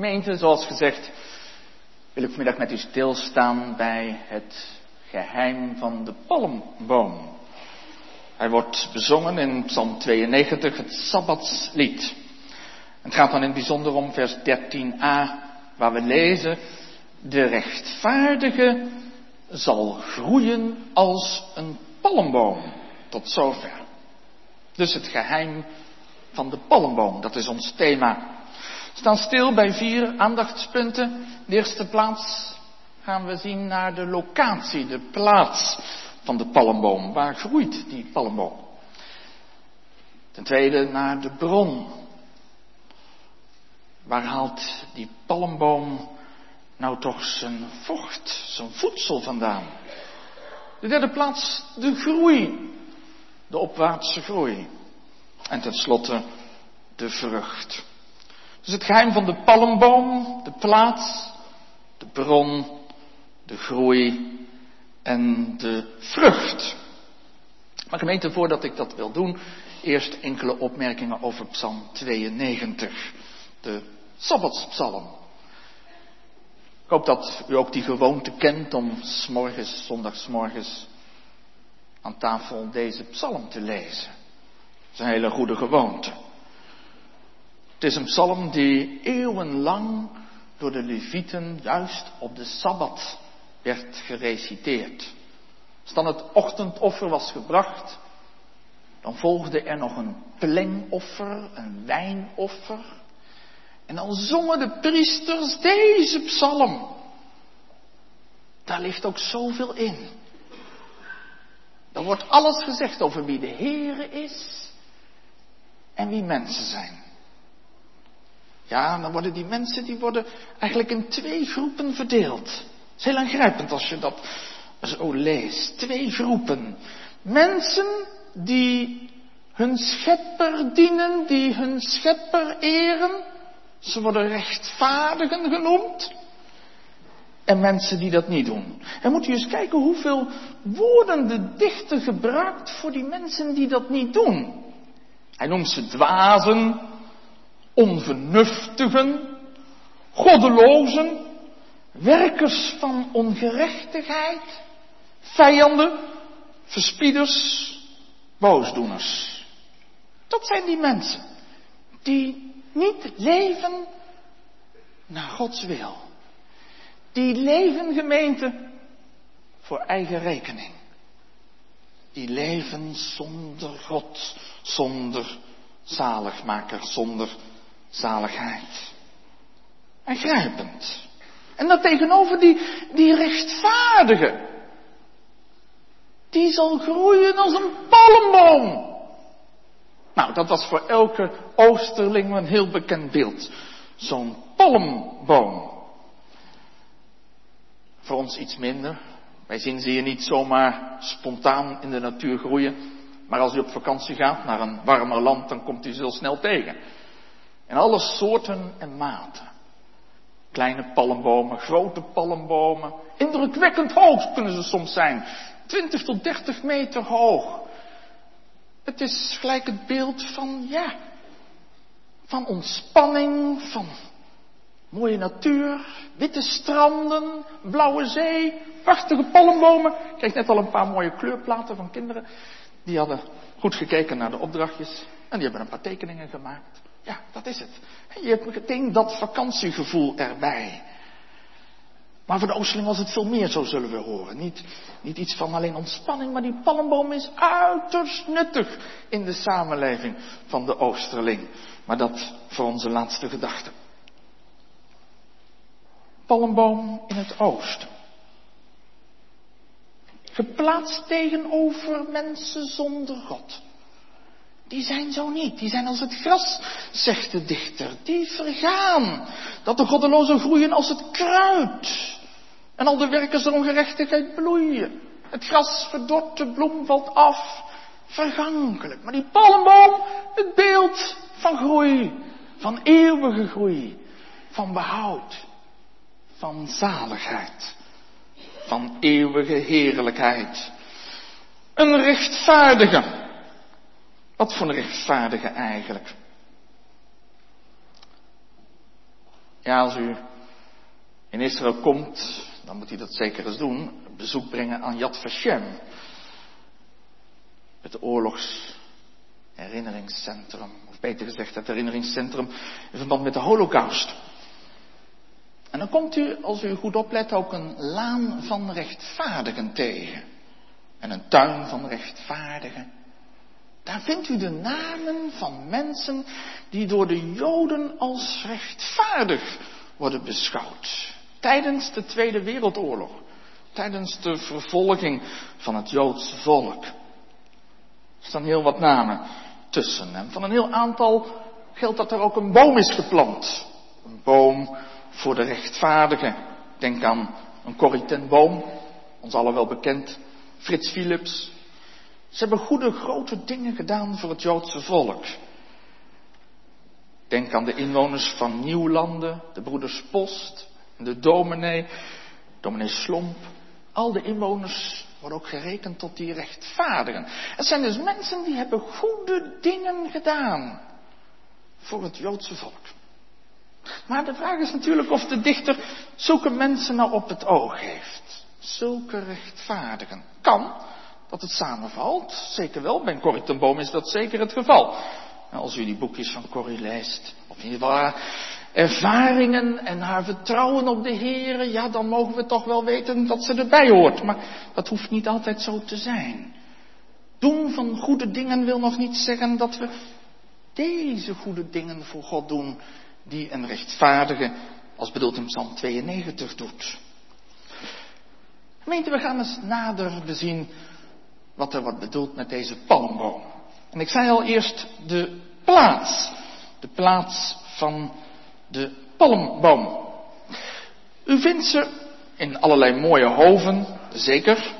Gemeente, zoals gezegd, wil ik vanmiddag met u stilstaan bij het geheim van de palmboom. Hij wordt bezongen in Psalm 92, het Sabbatslied. Het gaat dan in het bijzonder om vers 13a, waar we lezen, de rechtvaardige zal groeien als een palmboom. Tot zover. Dus het geheim van de palmboom, dat is ons thema. Staan stil bij vier aandachtspunten. De eerste plaats gaan we zien naar de locatie, de plaats van de palmboom. Waar groeit die palmboom? Ten tweede naar de bron. Waar haalt die palmboom nou toch zijn vocht, zijn voedsel vandaan? De derde plaats, de groei. De opwaartse groei. En tenslotte de vrucht. Dus het geheim van de palmboom, de plaats, de bron, de groei en de vrucht. Maar gemeente, voordat ik dat wil doen, eerst enkele opmerkingen over Psalm 92, de Sabbatspsalm. Ik hoop dat u ook die gewoonte kent om s'morgens, zondagsmorgens, aan tafel deze psalm te lezen. Dat is een hele goede gewoonte. Het is een psalm die eeuwenlang door de Levieten juist op de Sabbat werd gereciteerd. Als dan het ochtendoffer was gebracht, dan volgde er nog een plengoffer, een wijnoffer. En dan zongen de priesters deze psalm. Daar ligt ook zoveel in. Dan wordt alles gezegd over wie de Heere is en wie mensen zijn. Ja, dan worden die mensen die worden eigenlijk in twee groepen verdeeld. Het is heel aangrijpend als je dat zo leest. Twee groepen. Mensen die hun schepper dienen, die hun schepper eren. Ze worden rechtvaardigen genoemd. En mensen die dat niet doen. En moet je eens kijken hoeveel woorden de dichter gebruikt voor die mensen die dat niet doen. Hij noemt ze dwazen, onvernuftigen, goddelozen, werkers van ongerechtigheid, vijanden, verspieders, boosdoeners. Dat zijn die mensen die niet leven naar Gods wil. Die leven gemeente voor eigen rekening. Die leven zonder God, zonder zaligmaker, zonder zaligheid. Aangrijpend. En dat tegenover die, die rechtvaardige. Die zal groeien als een palmboom. Nou, dat was voor elke Oosterling een heel bekend beeld. Zo'n palmboom. Voor ons iets minder. Wij zien ze hier niet zomaar spontaan in de natuur groeien. Maar als u op vakantie gaat naar een warmer land, dan komt u ze heel snel tegen. En alle soorten en maten. Kleine palmbomen, grote palmbomen. Indrukwekkend hoog kunnen ze soms zijn. 20 tot 30 meter hoog. Het is gelijk het beeld van, ja, van ontspanning, van mooie natuur, witte stranden, blauwe zee, prachtige palmbomen. Ik kreeg net al een paar mooie kleurplaten van kinderen. Die hadden goed gekeken naar de opdrachtjes en die hebben een paar tekeningen gemaakt. Ja, dat is het. Je hebt meteen dat vakantiegevoel erbij. Maar voor de Oosterling was het veel meer, zo zullen we horen. Niet, niet iets van alleen ontspanning, maar die palmboom is uiterst nuttig in de samenleving van de Oosterling. Maar dat voor onze laatste gedachte. Palmboom in het oosten. Geplaatst tegenover mensen zonder God. Die zijn zo niet. Die zijn als het gras, zegt de dichter. Die vergaan. Dat de goddelozen groeien als het kruid. En al de werkers der ongerechtigheid bloeien. Het gras verdort, de bloem valt af. Vergankelijk. Maar die palmboom, het beeld van groei. Van eeuwige groei. Van behoud. Van zaligheid. Van eeuwige heerlijkheid. Een rechtvaardige. Wat voor een rechtvaardige eigenlijk? Ja, als u in Israël komt, dan moet u dat zeker eens doen. Bezoek brengen aan Yad Vashem. Het oorlogsherinneringscentrum. Of beter gezegd, het herinneringscentrum in verband met de Holocaust. En dan komt u, als u goed oplet, ook een laan van rechtvaardigen tegen. En een tuin van rechtvaardigen. Daar vindt u de namen van mensen die door de Joden als rechtvaardig worden beschouwd. Tijdens de Tweede Wereldoorlog. Tijdens de vervolging van het Joodse volk. Er staan heel wat namen tussen. En van een heel aantal geldt dat er ook een boom is geplant. Een boom voor de rechtvaardigen. Denk aan een Corrie ons allen wel bekend. Frits Philips. Ze hebben goede grote dingen gedaan voor het Joodse volk. Denk aan de inwoners van Nieuwlanden, de broeders Post, de dominee, dominee Slomp. Al de inwoners worden ook gerekend tot die rechtvaardigen. Het zijn dus mensen die hebben goede dingen gedaan voor het Joodse volk. Maar de vraag is natuurlijk of de dichter zulke mensen nou op het oog heeft. Zulke rechtvaardigen. Kan dat het samenvalt. Zeker wel. Bij Corrie ten Boom is dat zeker het geval. Als u die boekjes van Corrie leest. Of in ieder geval ervaringen en haar vertrouwen op de Heer. Ja, dan mogen we toch wel weten dat ze erbij hoort. Maar dat hoeft niet altijd zo te zijn. Doen van goede dingen wil nog niet zeggen dat we deze goede dingen voor God doen die een rechtvaardige, als bedoeld in Psalm 92, doet. Gemeente, we gaan eens nader bezien wat er wordt bedoeld met deze palmboom. En ik zei al eerst de plaats. De plaats van de palmboom. U vindt ze in allerlei mooie hoven, zeker.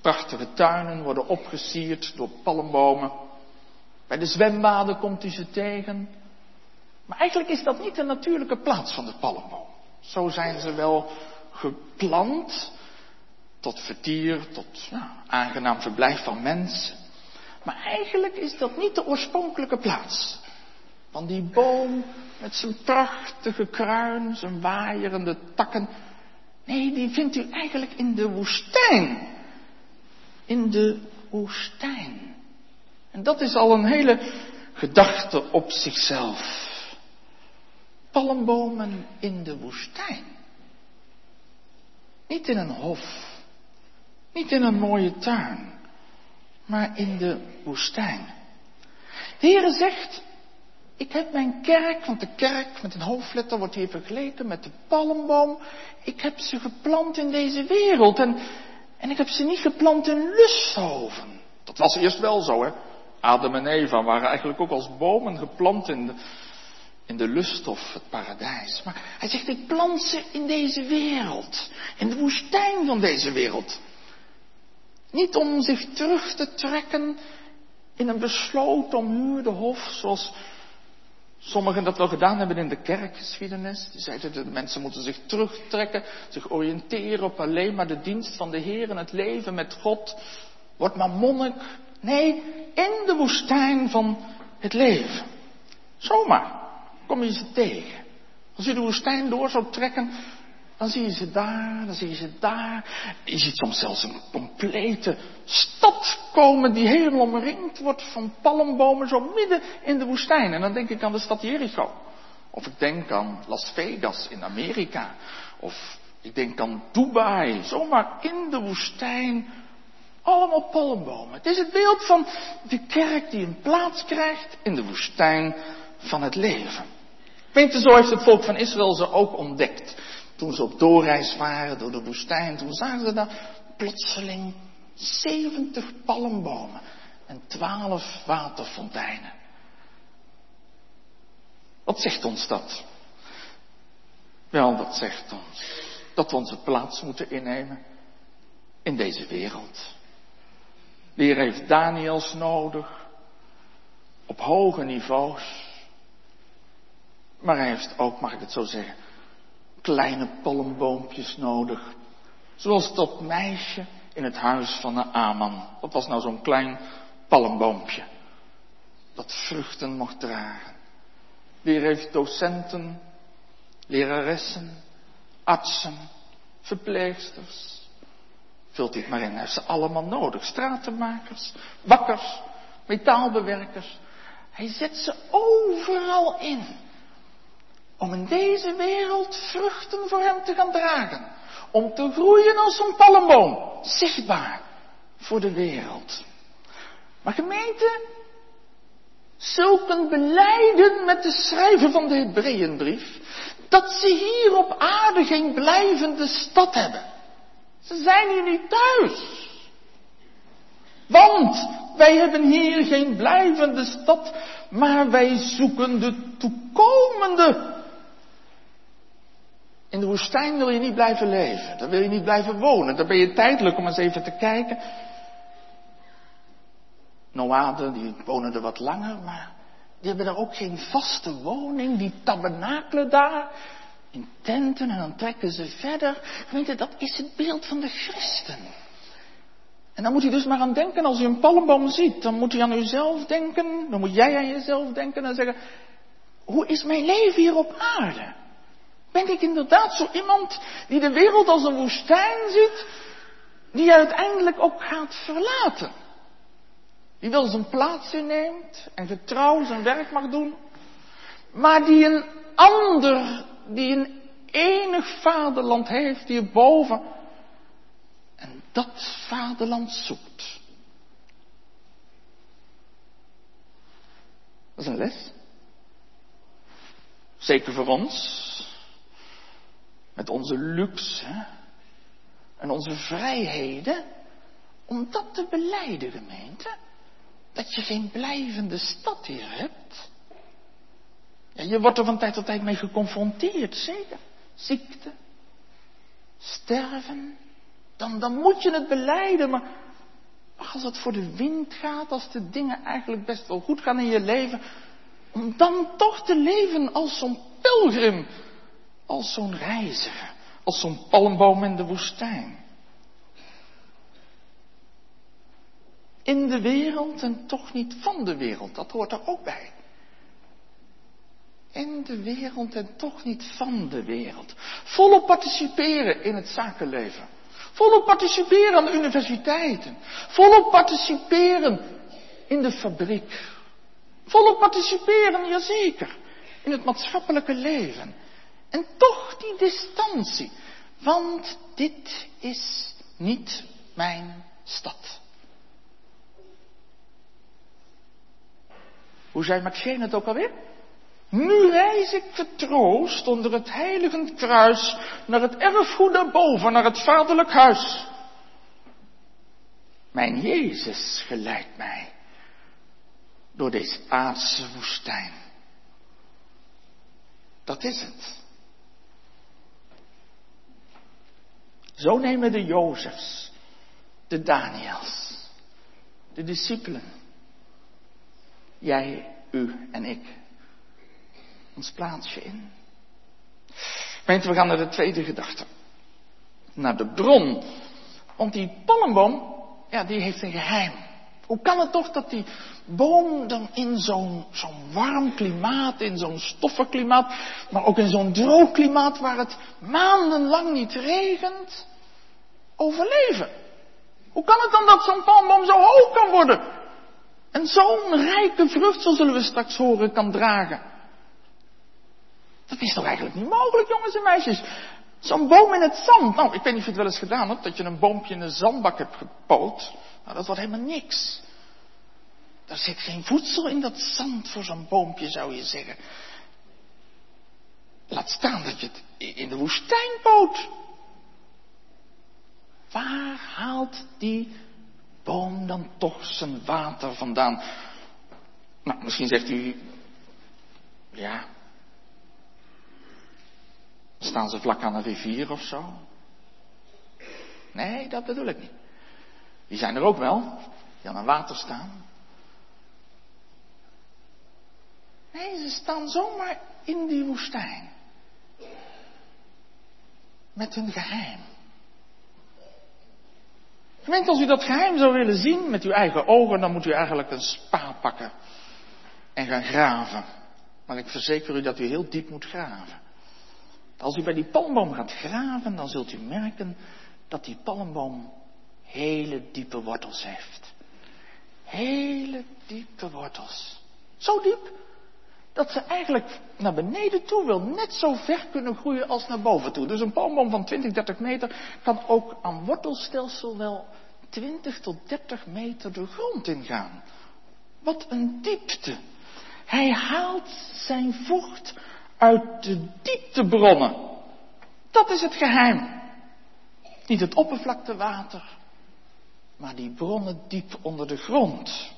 Prachtige tuinen worden opgesierd door palmbomen. Bij de zwembaden komt u ze tegen. Maar eigenlijk is dat niet de natuurlijke plaats van de palmboom. Zo zijn ze wel geplant tot vertier, tot aangenaam verblijf van mensen. Maar eigenlijk is dat niet de oorspronkelijke plaats. Van die boom met zijn prachtige kruin, zijn waaierende takken. Nee, die vindt u eigenlijk in de woestijn. In de woestijn. En dat is al een hele gedachte op zichzelf palmbomen in de woestijn. Niet in een hof, niet in een mooie tuin, maar in de woestijn. De Heere zegt, ik heb mijn kerk, want de kerk met een hoofdletter wordt hier vergeleken met de palmboom. Ik heb ze geplant in deze wereld en, en ik heb ze niet geplant in lusthoven. Dat was eerst wel zo, hè. Adam en Eva waren eigenlijk ook als bomen geplant in in de lust of het paradijs. Maar hij zegt, ik plant ze in deze wereld. In de woestijn van deze wereld. Niet om zich terug te trekken in een besloten omhuurde hof, zoals sommigen dat wel gedaan hebben in de kerkgeschiedenis. Die zeiden dat de mensen moeten zich terugtrekken, zich oriënteren op alleen maar de dienst van de Heer en het leven met God. Word maar monnik. Nee, in de woestijn van het leven. Zomaar kom je ze tegen. Als je de woestijn door zou trekken, dan zie je ze daar, dan zie je ze daar. Je ziet soms zelfs een complete stad komen die helemaal omringd wordt van palmbomen, zo midden in de woestijn. En dan denk ik aan de stad Jericho. Of ik denk aan Las Vegas in Amerika. Of ik denk aan Dubai, zomaar in de woestijn. Allemaal palmbomen. Het is het beeld van de kerk die een plaats krijgt in de woestijn van het leven. Weet je, zo heeft het volk van Israël ze ook ontdekt. Toen ze op doorreis waren door de woestijn, toen zagen ze daar plotseling 70 palmbomen en 12 waterfonteinen. Wat zegt ons dat? Wel, dat zegt ons dat we onze plaats moeten innemen in deze wereld. Heer heeft Daniels nodig op hoge niveaus. Maar hij heeft ook, mag ik het zo zeggen, kleine palmboompjes nodig. Zoals dat meisje in het huis van de Aman. Wat was nou zo'n klein palmboompje? Dat vruchten mocht dragen. Weer heeft docenten leraressen, artsen, verpleegsters. Vult dit maar in, hij heeft ze allemaal nodig. Stratenmakers, bakkers, metaalbewerkers. Hij zet ze overal in. Om in deze wereld vruchten voor hem te gaan dragen. Om te groeien als een palmboom. Zichtbaar voor de wereld. Maar gemeente, zulken beleiden met de schrijver van de Hebreeënbrief, dat ze hier op aarde geen blijvende stad hebben. Ze zijn hier niet thuis. Want wij hebben hier geen blijvende stad, maar wij zoeken de toekomende. In de woestijn wil je niet blijven leven, daar wil je niet blijven wonen, daar ben je tijdelijk om eens even te kijken. Noaden, die wonen er wat langer, maar die hebben daar ook geen vaste woning, die tabernakelen daar in tenten en dan trekken ze verder. Weet dat is het beeld van de christen. En dan moet u dus maar aan denken, als u een palmboom ziet, dan moet u aan uzelf denken, dan moet jij aan jezelf denken en zeggen, hoe is mijn leven hier op aarde? Ben ik inderdaad zo iemand die de wereld als een woestijn ziet, die uiteindelijk ook gaat verlaten? Die wel zijn plaats inneemt en getrouw zijn werk mag doen, maar die een ander, die een enig vaderland heeft hierboven, en dat vaderland zoekt. Dat is een les. Zeker voor ons. Met onze luxe en onze vrijheden. Om dat te beleiden, gemeente. Dat je geen blijvende stad hier hebt. Ja, je wordt er van tijd tot tijd mee geconfronteerd, zeker. Ziekte, sterven, dan, dan moet je het beleiden. Maar als het voor de wind gaat, als de dingen eigenlijk best wel goed gaan in je leven, om dan toch te leven als zo'n pilgrim, als zo'n reiziger, als zo'n palmboom in de woestijn. In de wereld en toch niet van de wereld, dat hoort er ook bij. In de wereld en toch niet van de wereld. Volop participeren in het zakenleven. Volop participeren aan de universiteiten. Volop participeren in de fabriek. Volop participeren, jazeker, in het maatschappelijke leven. En toch die distantie. Want dit is niet mijn stad. Hoe zei Maxine het ook alweer? Nu reis ik vertroost onder het heilige kruis naar het erfgoed daarboven, naar het vaderlijk huis. Mijn Jezus geleidt mij door deze aardse woestijn. Dat is het. Zo nemen de Jozefs, de Daniels, de discipelen, jij, u en ik ons plaatsje in. Gemeente, we gaan naar de tweede gedachte. Naar de bron. Want die palmboom, ja, die heeft een geheim. Hoe kan het toch dat die boom dan in zo'n zo'n warm klimaat, in zo'n stoffig klimaat, maar ook in zo'n droog klimaat waar het maandenlang niet regent, overleven? Hoe kan het dan dat zo'n palmboom zo hoog kan worden? En zo'n rijke vrucht, zo zullen we straks horen, kan dragen? Dat is toch eigenlijk niet mogelijk, jongens en meisjes? Zo'n boom in het zand. Nou, ik weet niet of je het wel eens gedaan hebt, dat je een boompje in een zandbak hebt gepoot. Nou, dat wordt helemaal niks. Er zit geen voedsel in dat zand voor zo'n boompje, zou je zeggen. Laat staan dat je het in de woestijn poot. Waar haalt die boom dan toch zijn water vandaan? Nou, misschien zegt u, ja, Staan ze vlak aan een rivier of zo? Nee, dat bedoel ik niet. Die zijn er ook wel, die aan een water staan. Nee, ze staan zomaar in die woestijn. Met hun geheim. Gemeente, als u dat geheim zou willen zien met uw eigen ogen, dan moet u eigenlijk een spa pakken en gaan graven. Maar ik verzeker u dat u heel diep moet graven. Als u bij die palmboom gaat graven, dan zult u merken dat die palmboom hele diepe wortels heeft. Hele diepe wortels. Zo diep dat ze eigenlijk naar beneden toe wil net zo ver kunnen groeien als naar boven toe. Dus een palmboom van 20, 30 meter kan ook aan wortelstelsel wel 20 tot 30 meter de grond ingaan. Wat een diepte. Hij haalt zijn vocht uit de dieptebronnen. Dat is het geheim. Niet het oppervlaktewater, maar die bronnen diep onder de grond.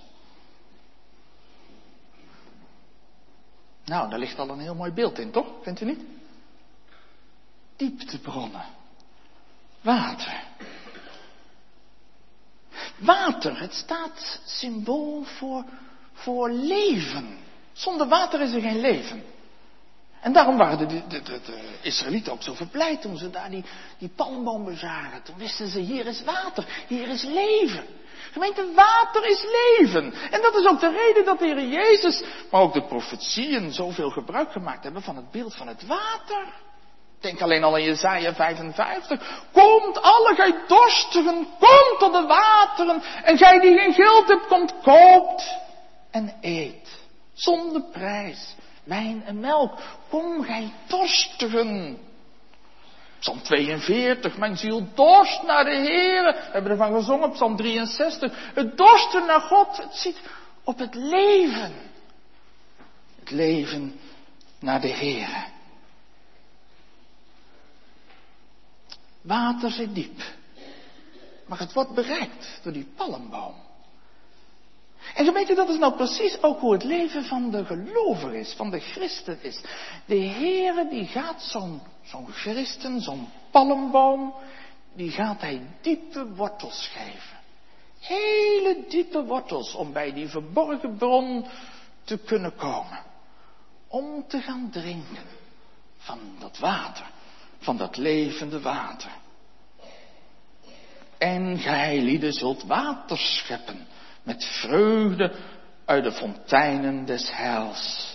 Nou, daar ligt al een heel mooi beeld in, toch? Vindt u niet? Dieptebronnen. Water. Water, het staat symbool voor, voor leven. Zonder water is er geen leven. En daarom waren de, de, Israëlieten ook zo verblijd toen ze daar die, die palmbomen zagen. Toen wisten ze, hier is water, hier is leven. Gemeente, water is leven. En dat is ook de reden dat de Heer Jezus, maar ook de profetieën zoveel gebruik gemaakt hebben van het beeld van het water. Denk alleen al aan Jezaja 55. Komt alle gij dorstigen, kom tot de wateren. En gij die geen geld hebt, komt, koopt en eet. Zonder prijs. Wijn en melk. Kom gij dorstigen. Psalm 42, mijn ziel dorst naar de Heer. We hebben ervan gezongen, Psalm 63. Het dorsten naar God, het ziet op het leven. Het leven naar de Heer. Water zit diep. Maar het wordt bereikt door die palmboom. En gemeente, dat is nou precies ook hoe het leven van de gelover is, van de christen is. De Heere die gaat zo'n zo'n christen, zo'n palmboom, die gaat hij diepe wortels geven. Hele diepe wortels om bij die verborgen bron te kunnen komen. Om te gaan drinken van dat water, van dat levende water. En gij lieden zult water scheppen met vreugde uit de fonteinen des heils.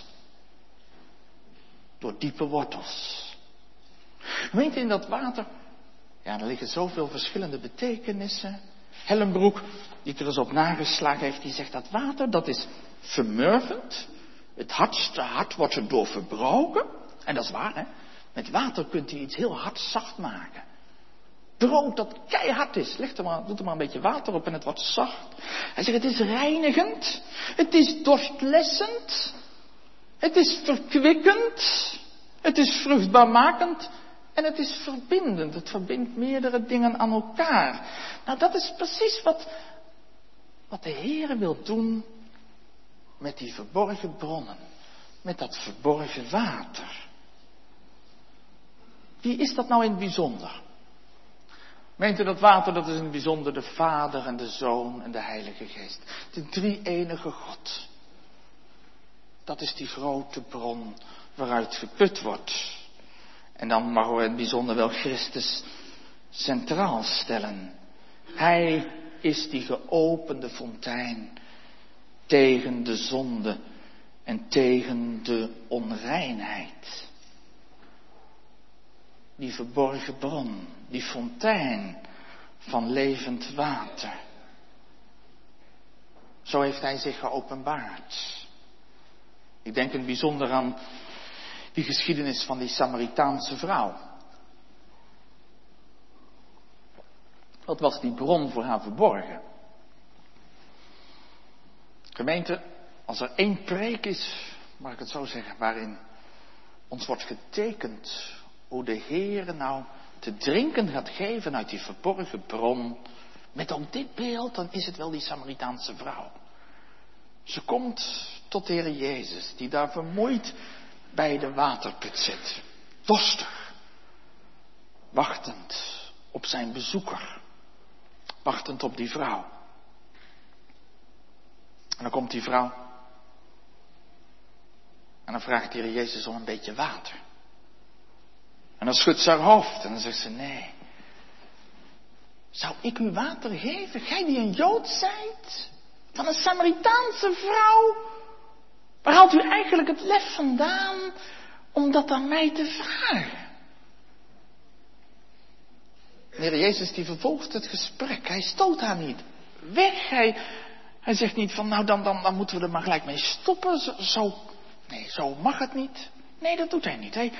Door diepe wortels. Weet in dat water, ja, er liggen zoveel verschillende betekenissen. Hellenbroek, die er eens op nageslagen heeft, die zegt dat water, dat is vermurvend. Het hardste hart wordt erdoor verbroken. En dat is waar, hè. Met water kunt u iets heel hard zacht maken. Brood dat keihard is, leg er maar, doe er maar een beetje water op en het wordt zacht. Hij zegt, het is reinigend. Het is dorstlessend. Het is verkwikkend. Het is vruchtbaarmakend. En het is verbindend. Het verbindt meerdere dingen aan elkaar. Nou, dat is precies wat, wat de Heer wil doen met die verborgen bronnen. Met dat verborgen water. Wie is dat nou in het bijzonder? Meent u dat water, dat is in het bijzonder de Vader en de Zoon en de Heilige Geest. De drie enige God. Dat is die grote bron waaruit geput wordt. En dan mogen we het bijzonder wel Christus centraal stellen. Hij is die geopende fontein tegen de zonde en tegen de onreinheid. Die verborgen bron, die fontein van levend water. Zo heeft hij zich geopenbaard. Ik denk in bijzonder aan die geschiedenis van die Samaritaanse vrouw. Wat was die bron voor haar verborgen? Gemeente, als er één preek is, mag ik het zo zeggen, waarin ons wordt getekend hoe de Heer nou te drinken gaat geven uit die verborgen bron, met ook dit beeld, dan is het wel die Samaritaanse vrouw. Ze komt tot de Heer Jezus, die daar vermoeid bij de waterput zit. Dorstig. Wachtend op zijn bezoeker. Wachtend op die vrouw. En dan komt die vrouw. En dan vraagt de Heer Jezus om een beetje water. En dan schudt ze haar hoofd en dan zegt ze nee. Zou ik u water geven? Gij die een Jood zijt? Van een Samaritaanse vrouw? Waar haalt u eigenlijk het lef vandaan om dat aan mij te vragen? De Heer Jezus die vervolgt het gesprek. Hij stoot haar niet weg. Hij, hij zegt niet van nou dan, dan, dan moeten we er maar gelijk mee stoppen. Zo, zo, nee, zo mag het niet. Nee, dat doet hij niet. Hij,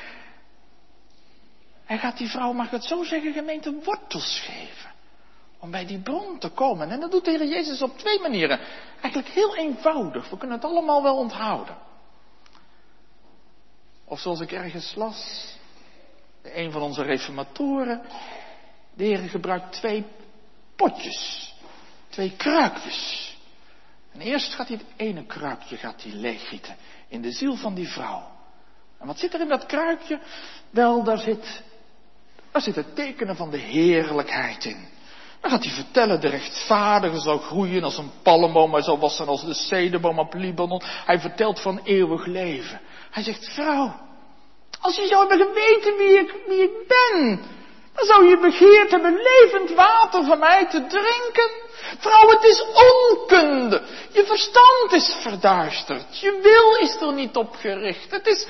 hij gaat die vrouw, mag ik het zo zeggen, gemeente wortels geven. Om bij die bron te komen. En dat doet de Heer Jezus op twee manieren. Eigenlijk heel eenvoudig. We kunnen het allemaal wel onthouden. Of zoals ik ergens las. Een van onze reformatoren. De Heer gebruikt twee potjes. Twee kruikjes. En eerst gaat hij het ene kruikje gaat hij leeggieten. In de ziel van die vrouw. En wat zit er in dat kruikje? Wel, daar zit, daar zit het tekenen van de heerlijkheid in. Dan gaat hij vertellen, de rechtvaardige zal groeien als een palmboom, hij zal wassen als de cederboom op Libanon. Hij vertelt van eeuwig leven. Hij zegt, vrouw, als je zou hebben geweten wie ik, wie ik ben, dan zou je begeerd hebben levend water van mij te drinken. Vrouw, het is onkunde. Je verstand is verduisterd. Je wil is er niet op gericht. Het is,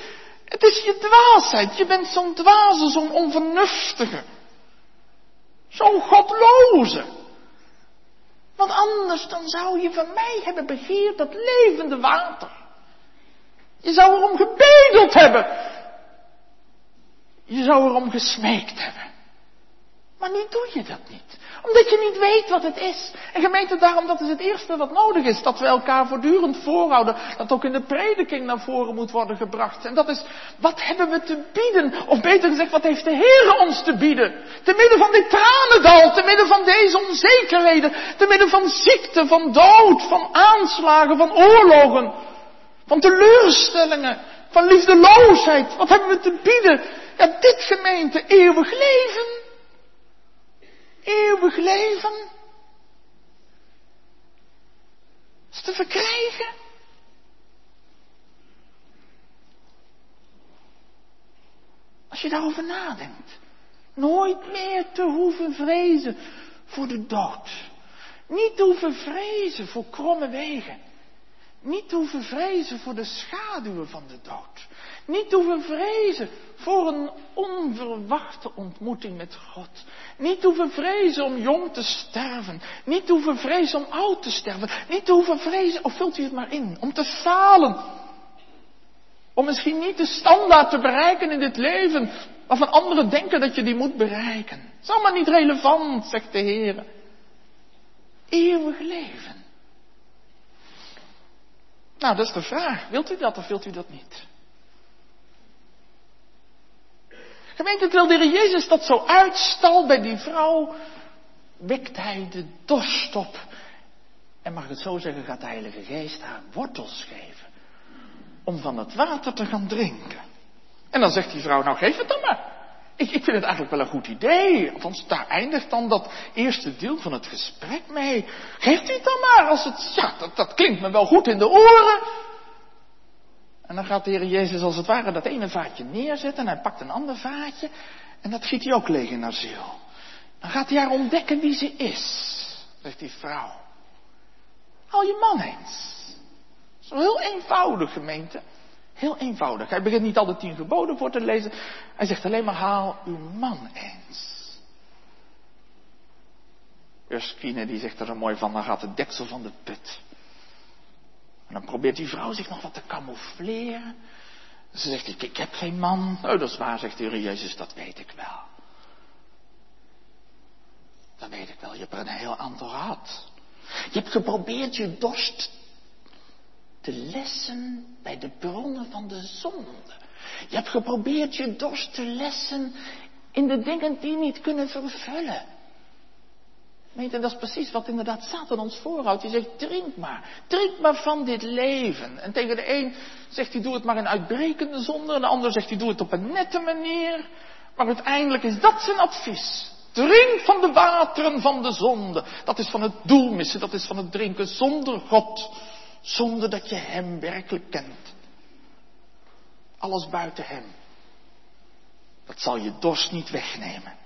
het is je dwaasheid. Je bent zo'n dwaze, zo'n onvernuftige. Zo'n godloze. Want anders dan zou je van mij hebben begeerd dat levende water. Je zou erom gebedeld hebben. Je zou erom gesmeekt hebben. Maar nu doe je dat niet. Omdat je niet weet wat het is. En gemeente, daarom dat is het eerste wat nodig is. Dat we elkaar voortdurend voorhouden. Dat ook in de prediking naar voren moet worden gebracht. En dat is, wat hebben we te bieden? Of beter gezegd, wat heeft de Heer ons te bieden? Te midden van dit tranendal, te midden van deze onzekerheden. Te midden van ziekte, van dood, van aanslagen, van oorlogen. Van teleurstellingen, van liefdeloosheid. Wat hebben we te bieden? Ja, dit gemeente, eeuwig leven. Eeuwig leven. Is te verkrijgen. Als je daarover nadenkt. Nooit meer te hoeven vrezen voor de dood. Niet te hoeven vrezen voor kromme wegen. Niet te hoeven vrezen voor de schaduwen van de dood. Niet hoeven vrezen voor een onverwachte ontmoeting met God. Niet hoeven vrezen om jong te sterven. Niet hoeven vrezen om oud te sterven. Niet hoeven vrezen, of vult u het maar in, om te falen. Om misschien niet de standaard te bereiken in dit leven, waarvan anderen denken dat je die moet bereiken. Het is allemaal niet relevant, zegt de Heer. Eeuwig leven. Nou, dat is de vraag. Wilt u dat of wilt u dat niet? Gemeente, terwijl de Heer Jezus dat zo uitstal bij die vrouw, wekt hij de dorst op. En mag ik het zo zeggen, gaat de Heilige Geest haar wortels geven. Om van het water te gaan drinken. En dan zegt die vrouw, nou geef het dan maar. Ik, ik vind het eigenlijk wel een goed idee. Althans, daar eindigt dan dat eerste deel van het gesprek mee. Geeft u het dan maar. Als het, ja, dat, dat klinkt me wel goed in de oren. En dan gaat de Heer Jezus als het ware dat ene vaatje neerzetten. En hij pakt een ander vaatje. En dat giet hij ook leeg in haar ziel. Dan gaat hij haar ontdekken wie ze is. Zegt die vrouw. Al je man eens. Zo heel eenvoudig gemeente. Heel eenvoudig. Hij begint niet al de tien geboden voor te lezen. Hij zegt alleen maar haal uw man eens. Erskine die zegt er zo mooi van, dan gaat de deksel van de put. En dan probeert die vrouw zich nog wat te camoufleren. Ze zegt, ik, heb geen man. Oh, dat is waar, zegt de Heer Jezus, dat weet ik wel. Dat weet ik wel, je hebt er een heel ander gehad. Je hebt geprobeerd je dorst te lessen bij de bronnen van de zonde. Je hebt geprobeerd je dorst te lessen in de dingen die niet kunnen vervullen. Weet en dat is precies wat inderdaad Satan ons voorhoudt. Die zegt, drink maar. Drink maar van dit leven. En tegen de een zegt hij, doe het maar in uitbrekende zonde. En de ander zegt hij, doe het op een nette manier. Maar uiteindelijk is dat zijn advies. Drink van de wateren van de zonde. Dat is van het doel missen. Dat is van het drinken zonder God. Zonder dat je Hem werkelijk kent. Alles buiten Hem. Dat zal je dorst niet wegnemen.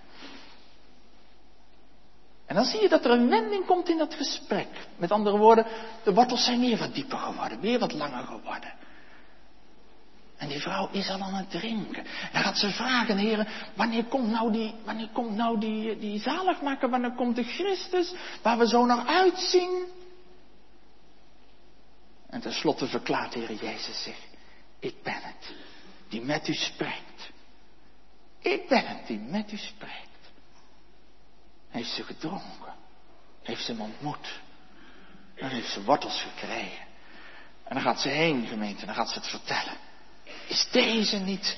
En dan zie je dat er een wending komt in dat gesprek. Met andere woorden, de wortels zijn weer wat dieper geworden, weer wat langer geworden. En die vrouw is al aan het drinken. En gaat ze vragen, heren, wanneer komt nou die, wanneer komt nou die, die zaligmaker, wanneer komt de Christus, waar we zo naar uitzien? En tenslotte verklaart de Heer Jezus zich, ik ben het, die met u spreekt. Ik ben het die met u spreekt. Heeft ze gedronken, heeft ze hem ontmoet, dan heeft ze wortels gekregen. En dan gaat ze heen, gemeente, en dan gaat ze het vertellen. Is deze niet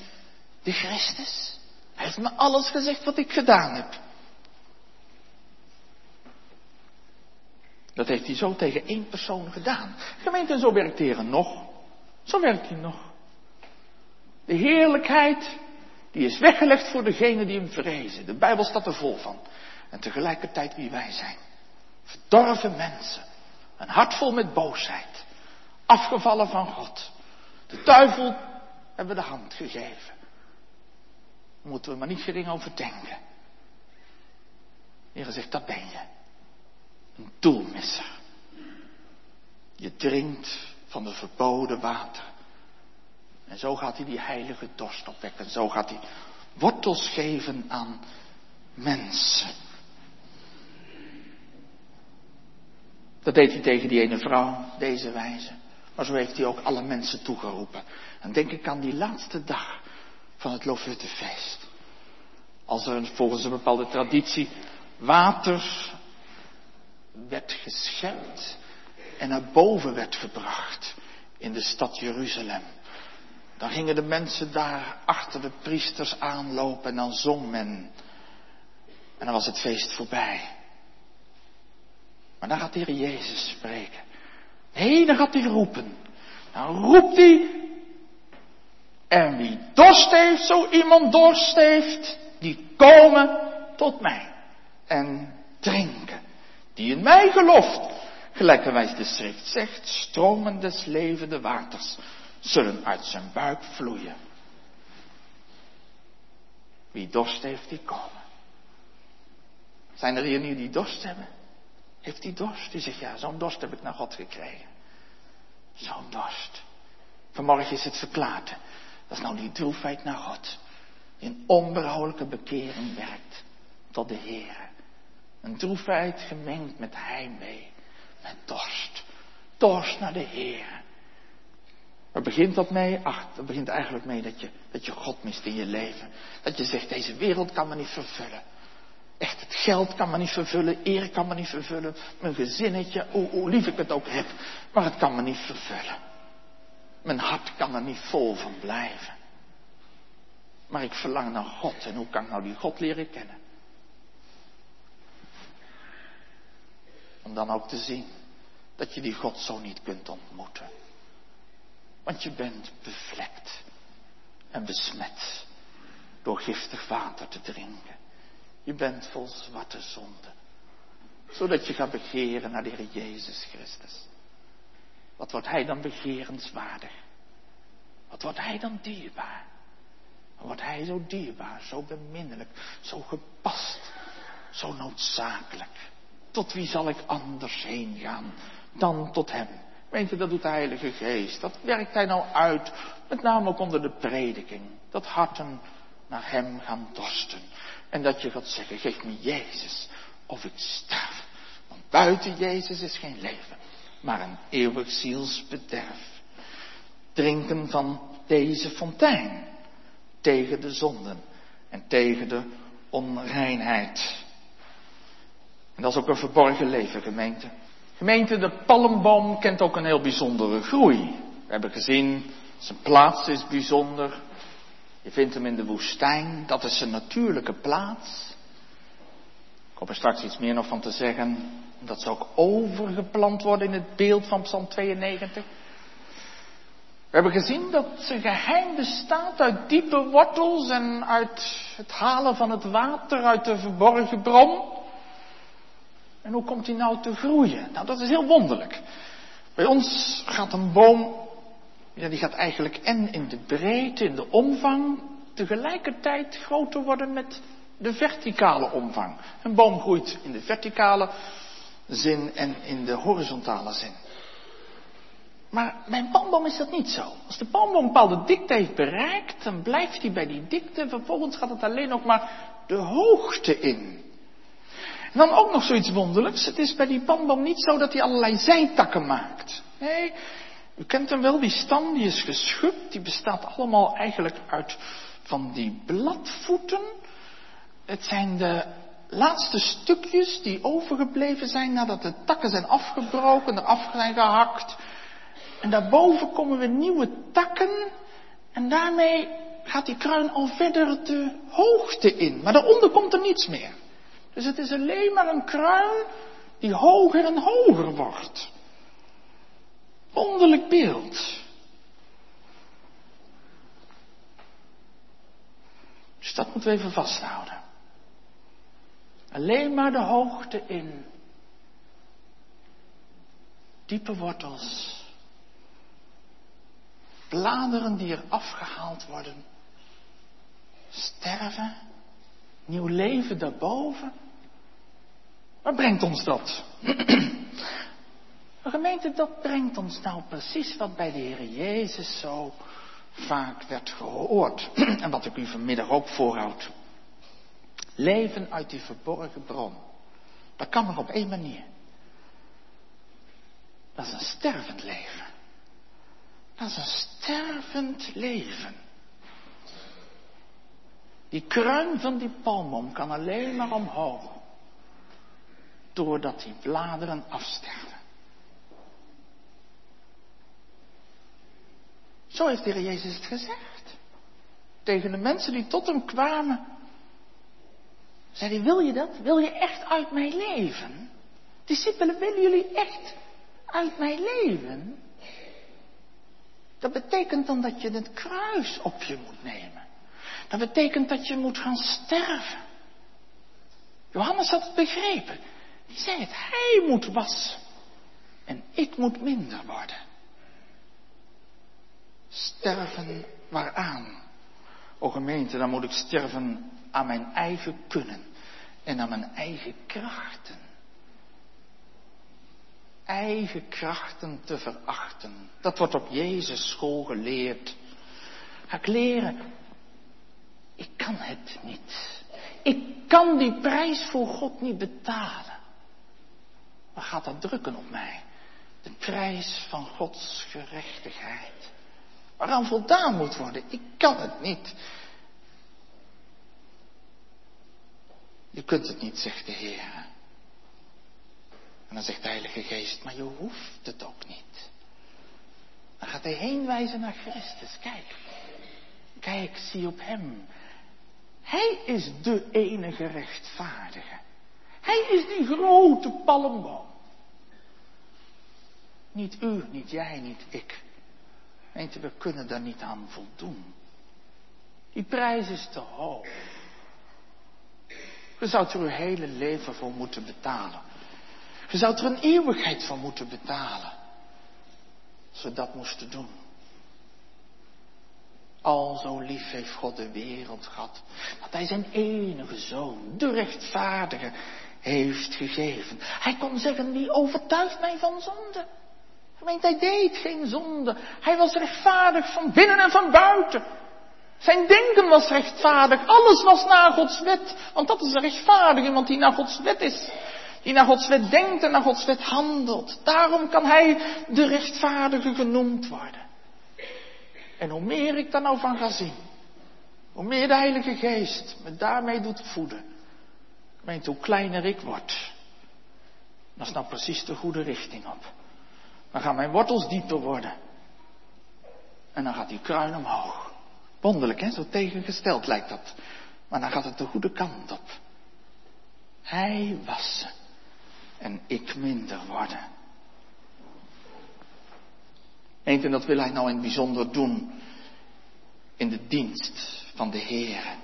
de Christus? Hij heeft me alles gezegd wat ik gedaan heb. Dat heeft hij zo tegen één persoon gedaan. Gemeente, zo werkt de nog. Zo werkt hij nog. De heerlijkheid, die is weggelegd voor degene die hem vrezen. De Bijbel staat er vol van. En tegelijkertijd wie wij zijn. Verdorven mensen. Een hart vol met boosheid. Afgevallen van God. De duivel hebben we de hand gegeven. Daar moeten we maar niet gering over denken. De Heer zegt, dat ben je. Een doelmisser. Je drinkt van de verboden water. En zo gaat hij die heilige dorst opwekken. Zo gaat hij wortels geven aan mensen. Dat deed hij tegen die ene vrouw, deze wijze. Maar zo heeft hij ook alle mensen toegeroepen. En denk ik aan die laatste dag van het Lofuttefeest. Als er volgens een bepaalde traditie water werd geschept en naar boven werd gebracht in de stad Jeruzalem. Dan gingen de mensen daar achter de priesters aanlopen en dan zong men. En dan was het feest voorbij. Maar dan gaat de Heer Jezus spreken. Nee, dan gaat hij roepen. Dan roept hij. En wie dorst heeft, zo iemand dorst heeft, die komen tot mij en drinken. Die in mij gelooft, gelijkerwijs de schrift zegt, stromen des levende waters zullen uit zijn buik vloeien. Wie dorst heeft, die komen. Zijn er hier nu die dorst hebben? Heeft die dorst? Die zegt, ja, zo'n dorst heb ik naar God gekregen. Zo'n dorst. Vanmorgen is het verklaard. Dat is nou die droefheid naar God. Die een onberouwelijke bekering werkt tot de Heer. Een droefheid gemengd met heimwee. Met dorst. Dorst naar de Heer. Waar begint dat mee? Ach, dat begint eigenlijk mee dat je, dat je God mist in je leven. Dat je zegt, deze wereld kan me niet vervullen. Echt, het geld kan me niet vervullen, eer kan me niet vervullen, mijn gezinnetje, hoe, lief ik het ook heb, maar het kan me niet vervullen. Mijn hart kan er niet vol van blijven. Maar ik verlang naar God en hoe kan ik nou die God leren kennen? Om dan ook te zien dat je die God zo niet kunt ontmoeten. Want je bent bevlekt en besmet door giftig water te drinken. Je bent vol zwarte zonde. Zodat je gaat begeren naar de Heer Jezus Christus. Wat wordt Hij dan begerenswaardig? Wat wordt Hij dan dierbaar? Wat wordt Hij zo dierbaar, zo beminnelijk, zo gepast, zo noodzakelijk? Tot wie zal ik anders heen gaan dan tot Hem? Weet je, dat doet de Heilige Geest. Dat werkt Hij nou uit, met name ook onder de prediking. Dat harten naar Hem gaan dorsten. En dat je gaat zeggen, geef me Jezus of ik sterf. Want buiten Jezus is geen leven, maar een eeuwig zielsbederf. Drinken van deze fontein tegen de zonden en tegen de onreinheid. En dat is ook een verborgen leven, gemeente. Gemeente, de palmboom kent ook een heel bijzondere groei. We hebben gezien, zijn plaats is bijzonder. Je vindt hem in de woestijn, dat is zijn natuurlijke plaats. Ik hoop er straks iets meer nog van te zeggen. Dat ze ook overgeplant worden in het beeld van Psalm 92. We hebben gezien dat zijn geheim bestaat uit diepe wortels en uit het halen van het water uit de verborgen bron. En hoe komt hij nou te groeien? Nou, dat is heel wonderlijk. Bij ons gaat een boom ja, die gaat eigenlijk en in de breedte, in de omvang, tegelijkertijd groter worden met de verticale omvang. Een boom groeit in de verticale zin en in de horizontale zin. Maar bij palmboom is dat niet zo. Als de palmboom een bepaalde dikte heeft bereikt, dan blijft hij bij die dikte. Vervolgens gaat het alleen nog maar de hoogte in. En dan ook nog zoiets wonderlijks. Het is bij die palmboom niet zo dat hij allerlei zijtakken maakt. Nee, u kent hem wel, die stam die is geschupt. Die bestaat allemaal eigenlijk uit van die bladvoeten. Het zijn de laatste stukjes die overgebleven zijn nadat de takken zijn afgebroken, eraf zijn gehakt. En daarboven komen weer nieuwe takken. En daarmee gaat die kruin al verder de hoogte in. Maar daaronder komt er niets meer. Dus het is alleen maar een kruin die hoger en hoger wordt. Wonderlijk beeld. Dus dat moeten we even vasthouden. Alleen maar de hoogte in. Diepe wortels. Bladeren die er afgehaald worden. Sterven. Nieuw leven daarboven. Waar brengt ons dat? gemeente, dat brengt ons nou precies wat bij de Heer Jezus zo vaak werd gehoord. en wat ik u vanmiddag ook voorhoud. Leven uit die verborgen bron. Dat kan maar op één manier. Dat is een stervend leven. Dat is een stervend leven. Die kruin van die palmboom kan alleen maar omhoog. Doordat die bladeren afsterven. Zo heeft de Heer Jezus het gezegd. Tegen de mensen die tot hem kwamen. Zei hij, wil je dat? Wil je echt uit mij leven? Discipelen, willen jullie echt uit mij leven? Dat betekent dan dat je het kruis op je moet nemen. Dat betekent dat je moet gaan sterven. Johannes had het begrepen. Die zei het, hij moet wassen. En ik moet minder worden. Sterven waaraan? O gemeente, dan moet ik sterven aan mijn eigen kunnen en aan mijn eigen krachten. Eigen krachten te verachten. Dat wordt op Jezus school geleerd. Ga ik leren. Ik kan het niet. Ik kan die prijs voor God niet betalen. Waar gaat dat drukken op mij? De prijs van Gods gerechtigheid. Waaraan voldaan moet worden. Ik kan het niet. Je kunt het niet, zegt de Heer. En dan zegt de Heilige Geest, maar je hoeft het ook niet. Dan gaat hij heen wijzen naar Christus. Kijk, kijk, zie op Hem. Hij is de enige rechtvaardige. Hij is die grote palmboom. Niet u, niet jij, niet ik. Weet we kunnen daar niet aan voldoen. Die prijs is te hoog. Je zou er uw hele leven voor moeten betalen. Je zou er een eeuwigheid voor moeten betalen. Als we dat moesten doen. Al zo lief heeft God de wereld gehad. Dat hij zijn enige zoon, de rechtvaardige, heeft gegeven. Hij kon zeggen, wie overtuigt mij van zonde? Gemeente, hij deed geen zonde. Hij was rechtvaardig van binnen en van buiten. Zijn denken was rechtvaardig. Alles was naar Gods wet. Want dat is een rechtvaardige, iemand die naar Gods wet is. Die naar Gods wet denkt en naar Gods wet handelt. Daarom kan hij de rechtvaardige genoemd worden. En hoe meer ik daar nou van ga zien. Hoe meer de Heilige Geest me daarmee doet voeden. Gemeent hoe kleiner ik word. Dat is nou precies de goede richting op. Dan gaan mijn wortels dieper worden. En dan gaat die kruin omhoog. Wonderlijk, hè? Zo tegengesteld lijkt dat. Maar dan gaat het de goede kant op. Hij wassen en ik minder worden. Eén en dat wil hij nou in het bijzonder doen in de dienst van de Heer.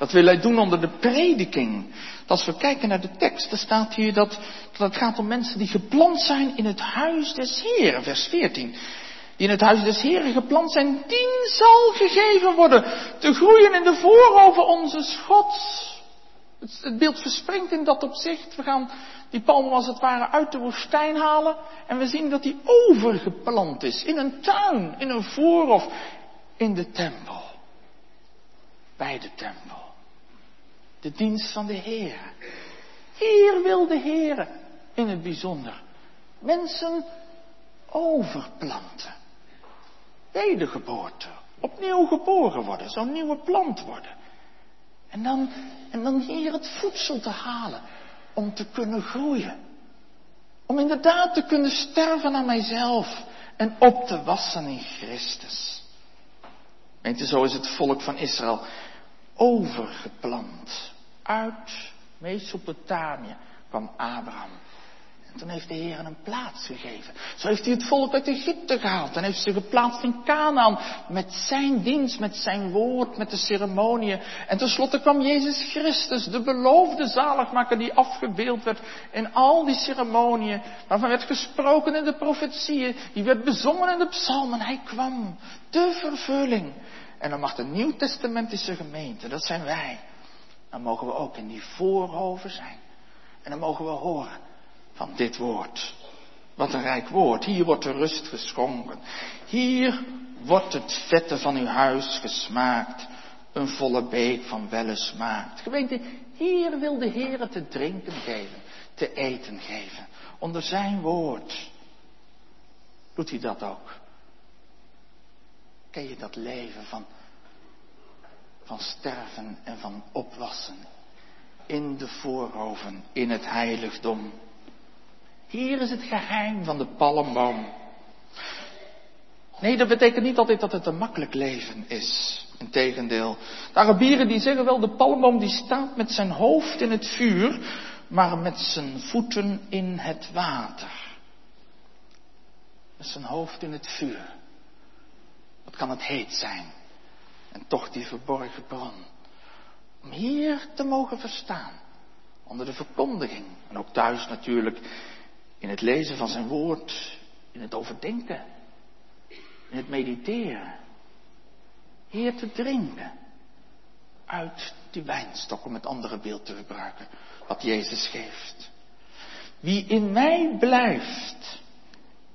Dat wil hij doen onder de prediking. Als we kijken naar de tekst, dan staat hier dat, dat het gaat om mensen die geplant zijn in het huis des Heeren, vers 14 die in het huis des Heren geplant zijn, dien zal gegeven worden te groeien in de voorover onze Gods. Het, beeld verspringt in dat opzicht. We gaan die palm als het ware uit de woestijn halen. En we zien dat die overgeplant is. In een tuin, in een voorhof, in de tempel. Bij de tempel. De dienst van de Heer. Hier wil de Heer in het bijzonder mensen overplanten. Wedergeboorte. Opnieuw geboren worden. Zo'n nieuwe plant worden. En dan, en dan hier het voedsel te halen. Om te kunnen groeien. Om inderdaad te kunnen sterven aan mijzelf. En op te wassen in Christus. Weet je, zo is het volk van Israël overgeplant. Uit Mesopotamië kwam Abraham. En toen heeft de Heer een plaats gegeven. Zo heeft hij het volk uit Egypte gehaald. En heeft ze geplaatst in Canaan. Met zijn dienst, met zijn woord, met de ceremonieën. En tenslotte kwam Jezus Christus, de beloofde zaligmaker die afgebeeld werd in al die ceremonieën. Waarvan werd gesproken in de profetieën. Die werd bezongen in de psalmen. Hij kwam. De vervulling. En dan mag de nieuwtestamentische gemeente, dat zijn wij. Dan mogen we ook in die voorhoven zijn. En dan mogen we horen van dit woord. Wat een rijk woord. Hier wordt de rust geschonken. Hier wordt het vette van uw huis gesmaakt. Een volle beek van welle smaakt. Gemeente, hier wil de Heer te drinken geven. Te eten geven. Onder zijn woord. Doet hij dat ook? Ken je dat leven van, van sterven en van opwassen? In de voorhoven, in het heiligdom. Hier is het geheim van de palmboom. Nee, dat betekent niet altijd dat het een makkelijk leven is. Integendeel. De Arabieren die zeggen wel, de palmboom die staat met zijn hoofd in het vuur, maar met zijn voeten in het water. Met zijn hoofd in het vuur. Wat kan het heet zijn? En toch die verborgen bron. Om hier te mogen verstaan. Onder de verkondiging. En ook thuis natuurlijk in het lezen van zijn woord, in het overdenken, in het mediteren. Heer te drinken uit die wijnstok, om het andere beeld te gebruiken, wat Jezus geeft. Wie in mij blijft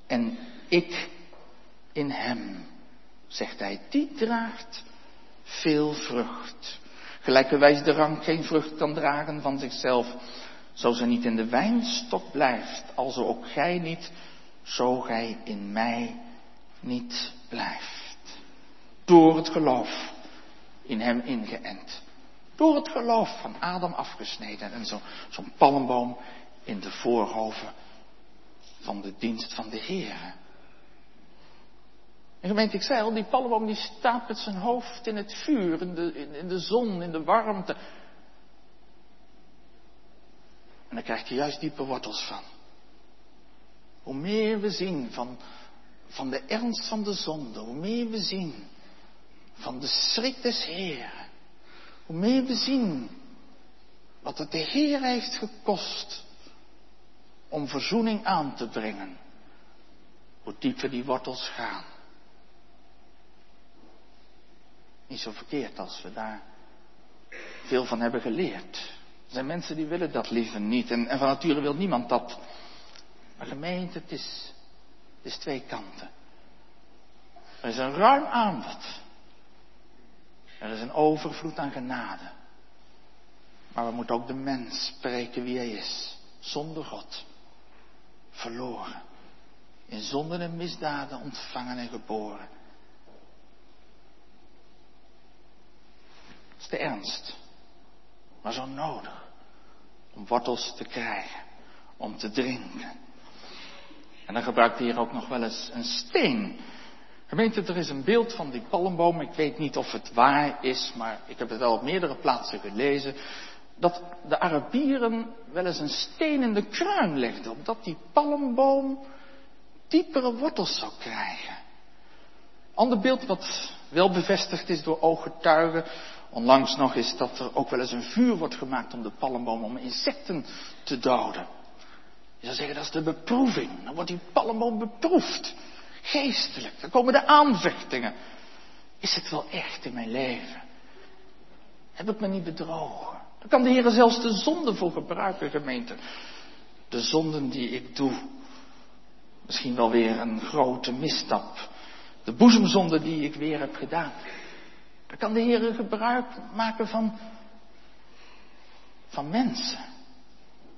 en ik in hem, zegt hij, die draagt veel vrucht. Gelijkerwijs de rank geen vrucht kan dragen van zichzelf, zo ze niet in de wijnstok blijft, alzo ook gij niet, zo gij in mij niet blijft. Door het geloof in hem ingeënt. Door het geloof van Adam afgesneden en zo'n zo palmboom in de voorhoven van de dienst van de Heer. En gemeente, ik zei al, die palmboom die staat met zijn hoofd in het vuur, in de, zon, in de warmte. En dan krijg je juist diepe wortels van. Hoe meer we zien van, van de ernst van de zonde, hoe meer we zien van de schrik des Heeren, hoe meer we zien wat het de Heer heeft gekost om verzoening aan te brengen, hoe dieper die wortels gaan. Niet zo verkeerd als we daar veel van hebben geleerd. Er zijn mensen die willen dat liever niet. En, en van nature wil niemand dat. Maar gemeente, het is, het is twee kanten. Er is een ruim aanbod. Er is een overvloed aan genade. Maar we moeten ook de mens spreken wie hij is. Zonder God. Verloren. In zonden en misdaden ontvangen en geboren. Dat is de ernst maar zo nodig. Om wortels te krijgen, om te drinken. En dan gebruikt hij hier ook nog wel eens een steen. Gemeente, er is een beeld van die palmboom. Ik weet niet of het waar is, maar ik heb het al op meerdere plaatsen gelezen. Dat de Arabieren wel eens een steen in de kruin legden, opdat die palmboom diepere wortels zou krijgen. Ander beeld wat wel bevestigd is door ooggetuigen, Onlangs nog is dat er ook wel eens een vuur wordt gemaakt om de palmboom om insecten te doden. Je zou zeggen, dat is de beproeving. Dan wordt die palmboom beproefd. Geestelijk. Dan komen de aanvechtingen. Is het wel echt in mijn leven? Heb ik me niet bedrogen? Daar kan de Heer zelfs de zonde voor gebruiken, gemeente. De zonden die ik doe. Misschien wel weer een grote misstap. De boezemzonde die ik weer heb gedaan. Daar kan de Heer gebruik maken van, van mensen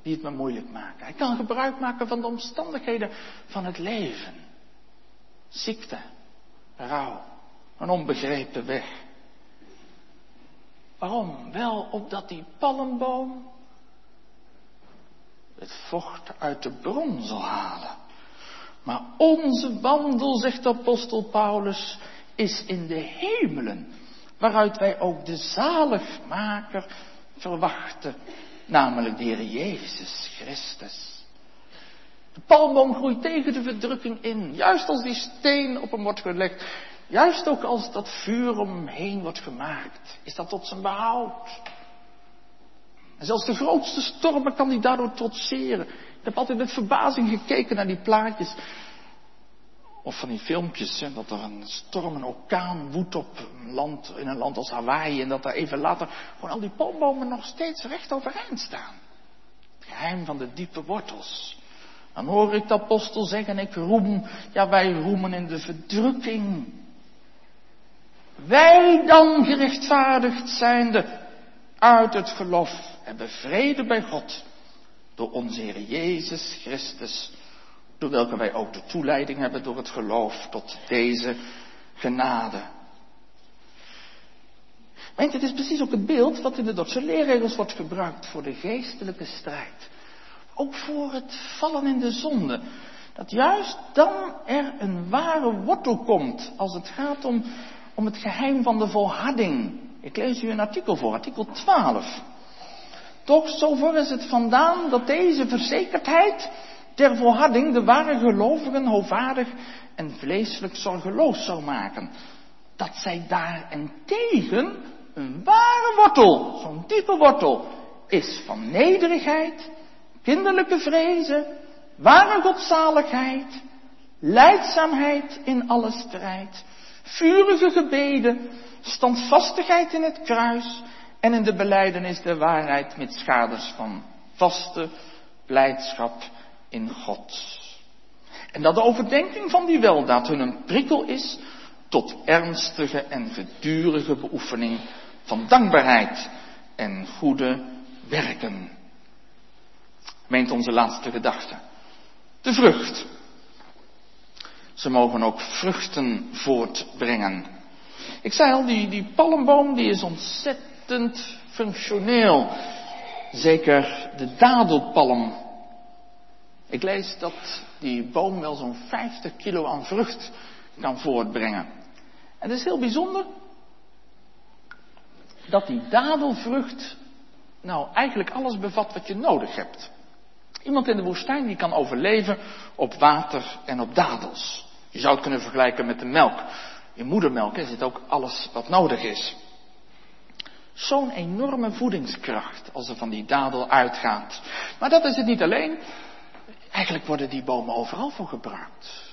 die het me moeilijk maken. Hij kan gebruik maken van de omstandigheden van het leven. Ziekte, rouw, een onbegrepen weg. Waarom? Wel opdat die palmboom het vocht uit de bron zal halen. Maar onze wandel, zegt apostel Paulus, is in de hemelen, waaruit wij ook de zaligmaker verwachten, namelijk de Heer Jezus Christus. De palmboom groeit tegen de verdrukking in, juist als die steen op hem wordt gelegd, juist ook als dat vuur om hem heen wordt gemaakt, is dat tot zijn behoud. En zelfs de grootste stormen kan hij daardoor trotseren. Ik heb altijd met verbazing gekeken naar die plaatjes. Of van die filmpjes, dat er een storm, een orkaan woedt op een land, in een land als Hawaii. En dat daar even later gewoon al die palmbomen nog steeds recht overeind staan. Het geheim van de diepe wortels. Dan hoor ik de apostel zeggen, ik roem, ja wij roemen in de verdrukking. Wij dan gerechtvaardigd zijnde uit het geloof hebben vrede bij God door onze Heer Jezus Christus, door welke wij ook de toeleiding hebben door het geloof tot deze genade. Weet het is precies ook het beeld wat in de Dordtse leerregels wordt gebruikt voor de geestelijke strijd. Ook voor het vallen in de zonde. Dat juist dan er een ware wortel komt als het gaat om, om het geheim van de volharding. Ik lees u een artikel voor, artikel 12. Toch, zover is het vandaan dat deze verzekerdheid ter volharding de ware gelovigen hoogvaardig en vleeselijk zorgeloos zou maken. Dat zij daarentegen een ware wortel, zo'n diepe wortel, is van nederigheid, kinderlijke vrezen, ware godzaligheid, leidzaamheid in alle strijd, vurige gebeden, standvastigheid in het kruis en in de beleidenis der waarheid met schaders van vaste blijdschap in God. En dat de overdenking van die weldaad hun een prikkel is tot ernstige en gedurige beoefening van dankbaarheid en goede werken. Meent onze laatste gedachte. De vrucht. Ze mogen ook vruchten voortbrengen. Ik zei al, die, die palmboom die is ontzettend functioneel. Zeker de dadelpalm. Ik lees dat die boom wel zo'n 50 kilo aan vrucht kan voortbrengen. En het is heel bijzonder dat die dadelvrucht nou eigenlijk alles bevat wat je nodig hebt. Iemand in de woestijn die kan overleven op water en op dadels. Je zou het kunnen vergelijken met de melk. In moedermelk zit ook alles wat nodig is. Zo'n enorme voedingskracht als er van die dadel uitgaat. Maar dat is het niet alleen. Eigenlijk worden die bomen overal voor gebruikt.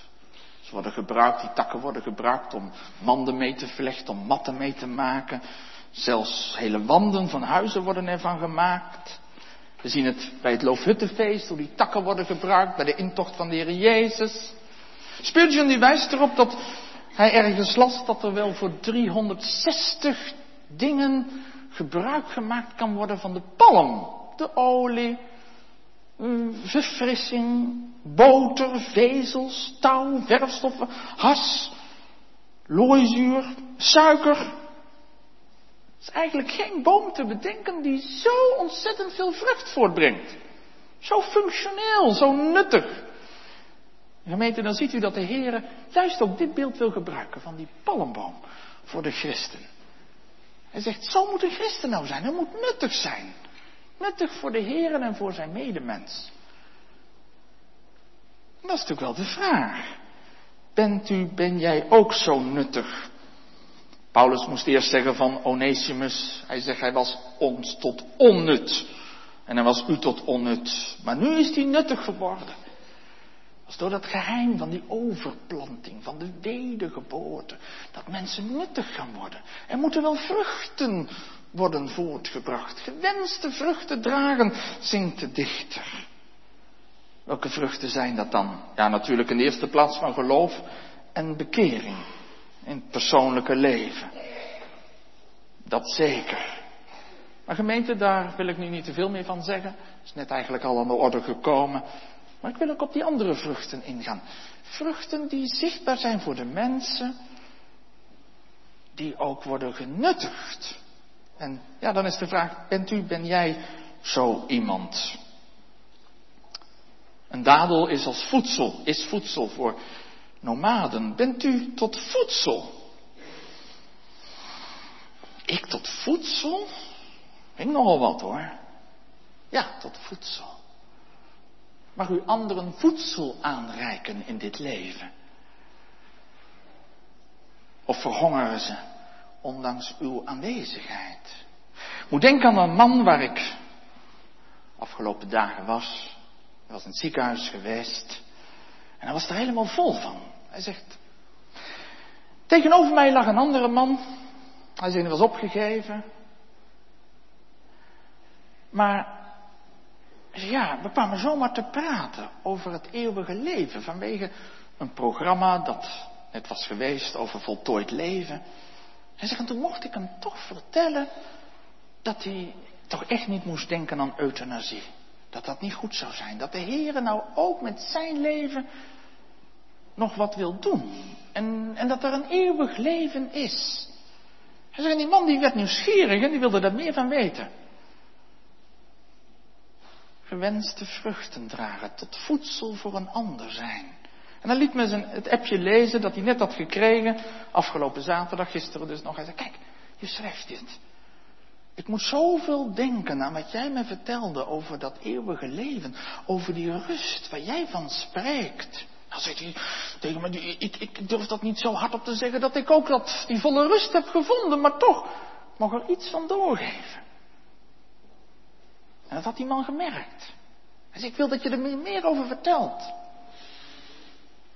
Ze worden gebruikt, die takken worden gebruikt om manden mee te vlechten, om matten mee te maken. Zelfs hele wanden van huizen worden ervan gemaakt. We zien het bij het Loofhuttenfeest, hoe die takken worden gebruikt bij de intocht van de Heer Jezus. Spurgeon die wijst erop dat hij ergens las dat er wel voor 360 dingen gebruik gemaakt kan worden van de palm. De olie, verfrissing, boter, vezels, touw, verfstoffen, has, looizuur, suiker. Het is eigenlijk geen boom te bedenken die zo ontzettend veel vrucht voortbrengt. Zo functioneel, zo nuttig. Gemeente, dan ziet u dat de Heer juist ook dit beeld wil gebruiken van die palmboom voor de christen. Hij zegt, zo moet een christen nou zijn. Hij moet nuttig zijn. Nuttig voor de Heer en voor zijn medemens. dat is natuurlijk wel de vraag. Bent u, ben jij ook zo nuttig? Paulus moest eerst zeggen van Onesimus, hij zegt hij was ons tot onnut. En hij was u tot onnut. Maar nu is hij nuttig geworden. Dat is door dat geheim van die overplanting, van de wedergeboorte. Dat mensen nuttig gaan worden. Er moeten wel vruchten worden voortgebracht. Gewenste vruchten dragen, zingt de dichter. Welke vruchten zijn dat dan? Ja, natuurlijk in de eerste plaats van geloof en bekering in het persoonlijke leven. Dat zeker. Maar gemeente, daar wil ik nu niet te veel meer van zeggen. Is net eigenlijk al aan de orde gekomen. Maar ik wil ook op die andere vruchten ingaan. Vruchten die zichtbaar zijn voor de mensen, die ook worden genuttigd. En ja, dan is de vraag, bent u, ben jij zo iemand? Een dadel is als voedsel, is voedsel voor nomaden. Bent u tot voedsel? Ik tot voedsel? Ik nogal wat hoor. Ja, tot voedsel. Mag u anderen voedsel aanreiken in dit leven? Of verhongeren ze, ondanks uw aanwezigheid? Moet denken aan een man waar ik afgelopen dagen was. Hij was in het ziekenhuis geweest. En hij was er helemaal vol van. Hij zegt, tegenover mij lag een andere man. Hij zei, hij was opgegeven. Maar ja, we kwamen zomaar te praten over het eeuwige leven vanwege een programma dat net was geweest over voltooid leven. Hij zegt, en toen mocht ik hem toch vertellen dat hij toch echt niet moest denken aan euthanasie. Dat dat niet goed zou zijn. Dat de Heer nou ook met zijn leven nog wat wil doen. En, en dat er een eeuwig leven is. Hij zegt, en die man die werd nieuwsgierig en die wilde daar meer van weten gewenste vruchten dragen, tot voedsel voor een ander zijn. En dan liet me zijn, het appje lezen dat hij net had gekregen, afgelopen zaterdag, gisteren dus nog. Hij zei, kijk, je schrijft dit. Ik moet zoveel denken aan wat jij me vertelde over dat eeuwige leven, over die rust waar jij van spreekt. Dan zegt hij tegen me, ik, ik durf dat niet zo hard op te zeggen dat ik ook dat, die volle rust heb gevonden, maar toch, ik mag er iets van doorgeven. En dat had die man gemerkt. Hij zei, ik wil dat je er meer over vertelt.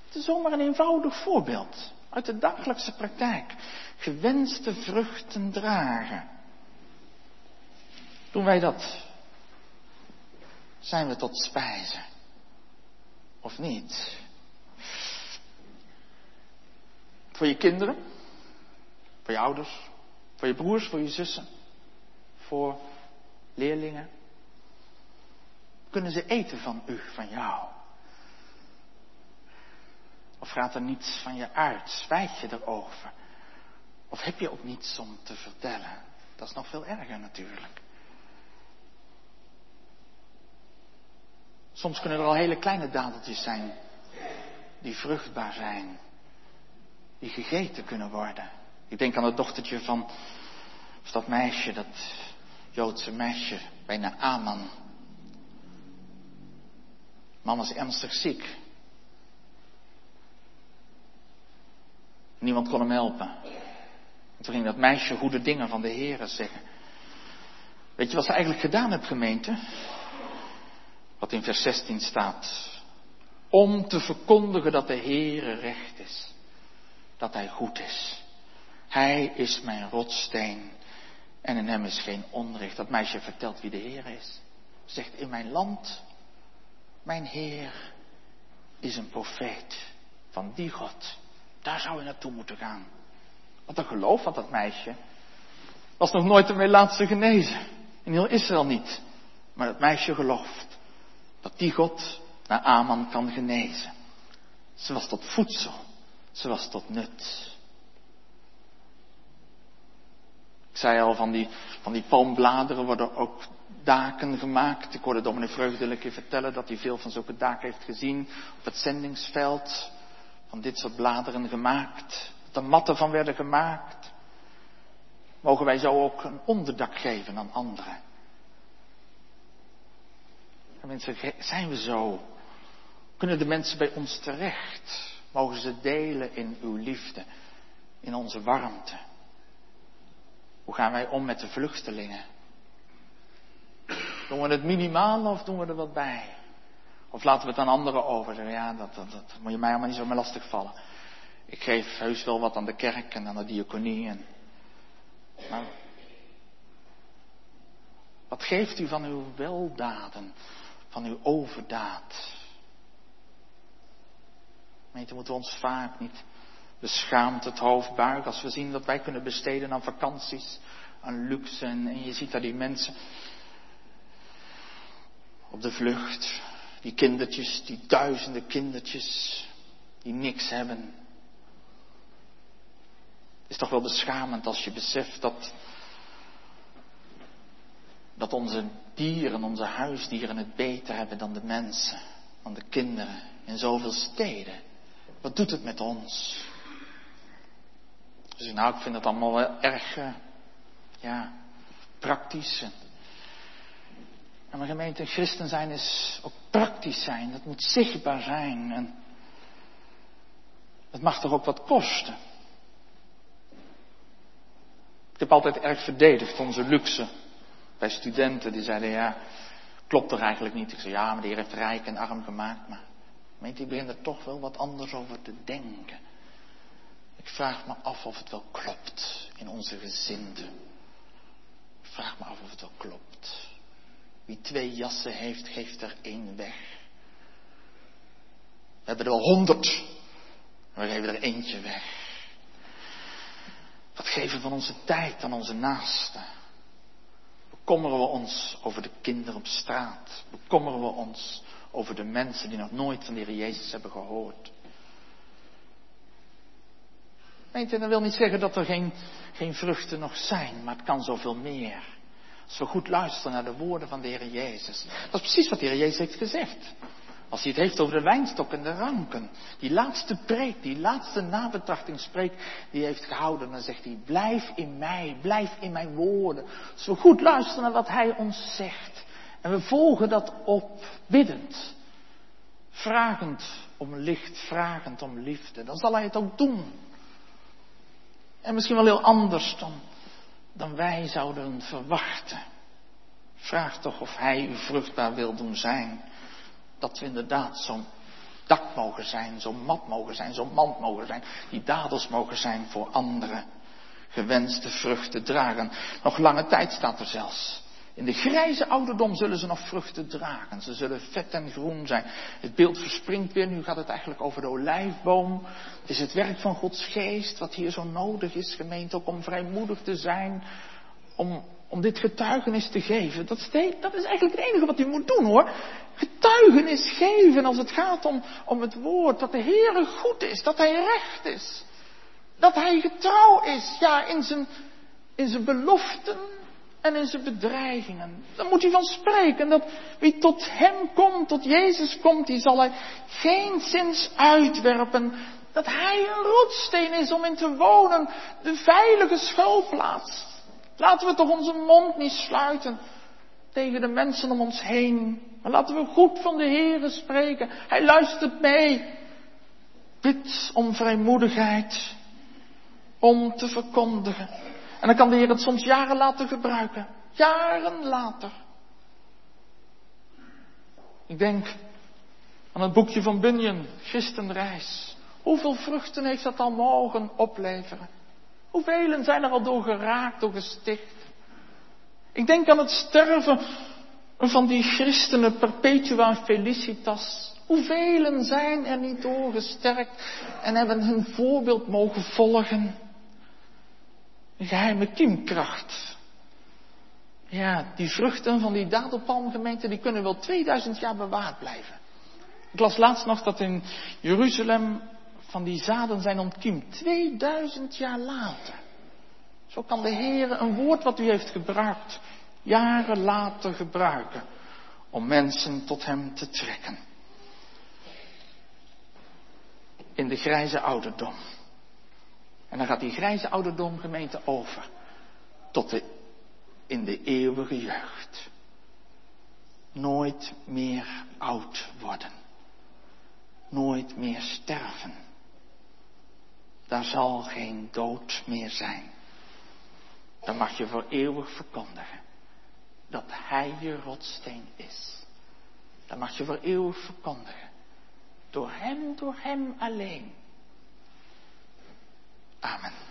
Het is zomaar een eenvoudig voorbeeld uit de dagelijkse praktijk. Gewenste vruchten dragen. Doen wij dat? Zijn we tot spijzen? Of niet? Voor je kinderen? Voor je ouders? Voor je broers? Voor je zussen? Voor leerlingen? Kunnen ze eten van u, van jou? Of gaat er niets van je uit? Zwijg je erover? Of heb je ook niets om te vertellen? Dat is nog veel erger natuurlijk. Soms kunnen er al hele kleine dadeltjes zijn die vruchtbaar zijn, die gegeten kunnen worden. Ik denk aan het dochtertje van, of dat meisje, dat Joodse meisje bij Naaman. Man was ernstig ziek. Niemand kon hem helpen. En toen ging dat meisje goede dingen van de Heer zeggen. Weet je wat ze eigenlijk gedaan heeft, gemeente? Wat in vers 16 staat. Om te verkondigen dat de Heere recht is. Dat Hij goed is. Hij is mijn rotsteen. En in hem is geen onrecht. Dat meisje vertelt wie de Heer is. Zegt in mijn land mijn Heer is een profeet van die God. Daar zou je naartoe moeten gaan. Wat een geloof had dat meisje. Was nog nooit een laatste genezen. In heel Israël niet. Maar dat meisje gelooft dat die God naar Aman kan genezen. Ze was tot voedsel. Ze was tot nut. Ik zei al, van die, van die palmbladeren worden ook daken gemaakt. Ik hoorde dominee Vreugdelijke vertellen dat hij veel van zulke daken heeft gezien op het zendingsveld. Van dit soort bladeren gemaakt. Dat er matten van werden gemaakt. Mogen wij zo ook een onderdak geven aan anderen? mensen, zijn we zo? Kunnen de mensen bij ons terecht? Mogen ze delen in uw liefde, in onze warmte? Hoe gaan wij om met de vluchtelingen? Doen we het minimaal of doen we er wat bij? Of laten we het aan anderen over? Ja, dat, dat, dat moet je mij allemaal niet zo meer lastig vallen. Ik geef heus wel wat aan de kerk en aan de diaconie. En... Maar Wat geeft u van uw weldaden, van uw overdaad? Gemeente, moeten we ons vaak niet beschaamd het hoofd buigen als we zien dat wij kunnen besteden aan vakanties, aan luxe. En, en je ziet daar die mensen op de vlucht, die kindertjes, die duizenden kindertjes, die niks hebben. Het is toch wel beschamend als je beseft dat, dat onze dieren, onze huisdieren het beter hebben dan de mensen, dan de kinderen in zoveel steden. Wat doet het met ons? Dus nou, ik vind het allemaal wel erg, uh, ja, praktisch. Mijn gemeente, christen zijn is ook praktisch zijn. Dat moet zichtbaar zijn. En het mag toch ook wat kosten. Ik heb altijd erg verdedigd onze luxe. Bij studenten die zeiden, ja, klopt er eigenlijk niet. Ik zei, ja, maar die heeft rijk en arm gemaakt. Maar gemeente, die begint er toch wel wat anders over te denken. Ik vraag me af of het wel klopt in onze gezinden. Ik vraag me af of het wel klopt. Wie twee jassen heeft, geeft er één weg. We hebben er wel honderd. We geven er eentje weg. Wat geven we van onze tijd aan onze naasten? Bekommeren we ons over de kinderen op straat? Bekommeren we ons over de mensen die nog nooit van de Heer Jezus hebben gehoord? Je, dat wil niet zeggen dat er geen, geen vruchten nog zijn, maar het kan zoveel meer. We goed luisteren naar de woorden van de Heer Jezus. Dat is precies wat de Heer Jezus heeft gezegd. Als hij het heeft over de wijnstok en de ranken. Die laatste preek, die laatste nabetrachtingspreek die hij heeft gehouden. Dan zegt hij, blijf in mij, blijf in mijn woorden. We goed luisteren naar wat hij ons zegt. En we volgen dat op, biddend. Vragend om licht, vragend om liefde. Dan zal hij het ook doen. En misschien wel heel anders dan, dan wij zouden verwachten. Vraag toch of hij u vruchtbaar wil doen zijn. Dat we inderdaad zo'n dak mogen zijn, zo'n mat mogen zijn, zo'n mand mogen zijn. Die dadels mogen zijn voor anderen. Gewenste vruchten dragen. Nog lange tijd staat er zelfs. In de grijze ouderdom zullen ze nog vruchten dragen. Ze zullen vet en groen zijn. Het beeld verspringt weer. Nu gaat het eigenlijk over de olijfboom. Het is het werk van Gods geest wat hier zo nodig is, gemeente, ook om vrijmoedig te zijn. Om, om dit getuigenis te geven. Dat is, dat is eigenlijk het enige wat u moet doen hoor. Getuigenis geven als het gaat om, om het woord. Dat de Heere goed is. Dat Hij recht is. Dat Hij getrouw is. Ja, in zijn, in zijn beloften en in zijn bedreigingen. Daar moet hij van spreken. Dat wie tot hem komt, tot Jezus komt, die zal hij geen zins uitwerpen. Dat hij een rotsteen is om in te wonen. De veilige schuilplaats. Laten we toch onze mond niet sluiten tegen de mensen om ons heen. Maar laten we goed van de Heere spreken. Hij luistert mee. Bid om vrijmoedigheid. Om te verkondigen. En dan kan de Heer het soms jaren later gebruiken. Jaren later. Ik denk aan het boekje van Bunyan, Christenreis. Hoeveel vruchten heeft dat al mogen opleveren? Hoeveel zijn er al door geraakt, door gesticht? Ik denk aan het sterven van die christenen Perpetua Felicitas. Hoeveel zijn er niet doorgesterkt en hebben hun voorbeeld mogen volgen? Een geheime kiemkracht. Ja, die vruchten van die dadelpalmgemeente, die kunnen wel 2000 jaar bewaard blijven. Ik las laatst nog dat in Jeruzalem van die zaden zijn ontkiemd. 2000 jaar later. Zo kan de Heer een woord wat u heeft gebruikt, jaren later gebruiken. Om mensen tot hem te trekken. In de grijze ouderdom. En dan gaat die grijze ouderdomgemeente over tot in de eeuwige jeugd. Nooit meer oud worden. Nooit meer sterven. Daar zal geen dood meer zijn. Dan mag je voor eeuwig verkondigen dat Hij je rotsteen is. Dan mag je voor eeuwig verkondigen. Door Hem, door Hem alleen Amen.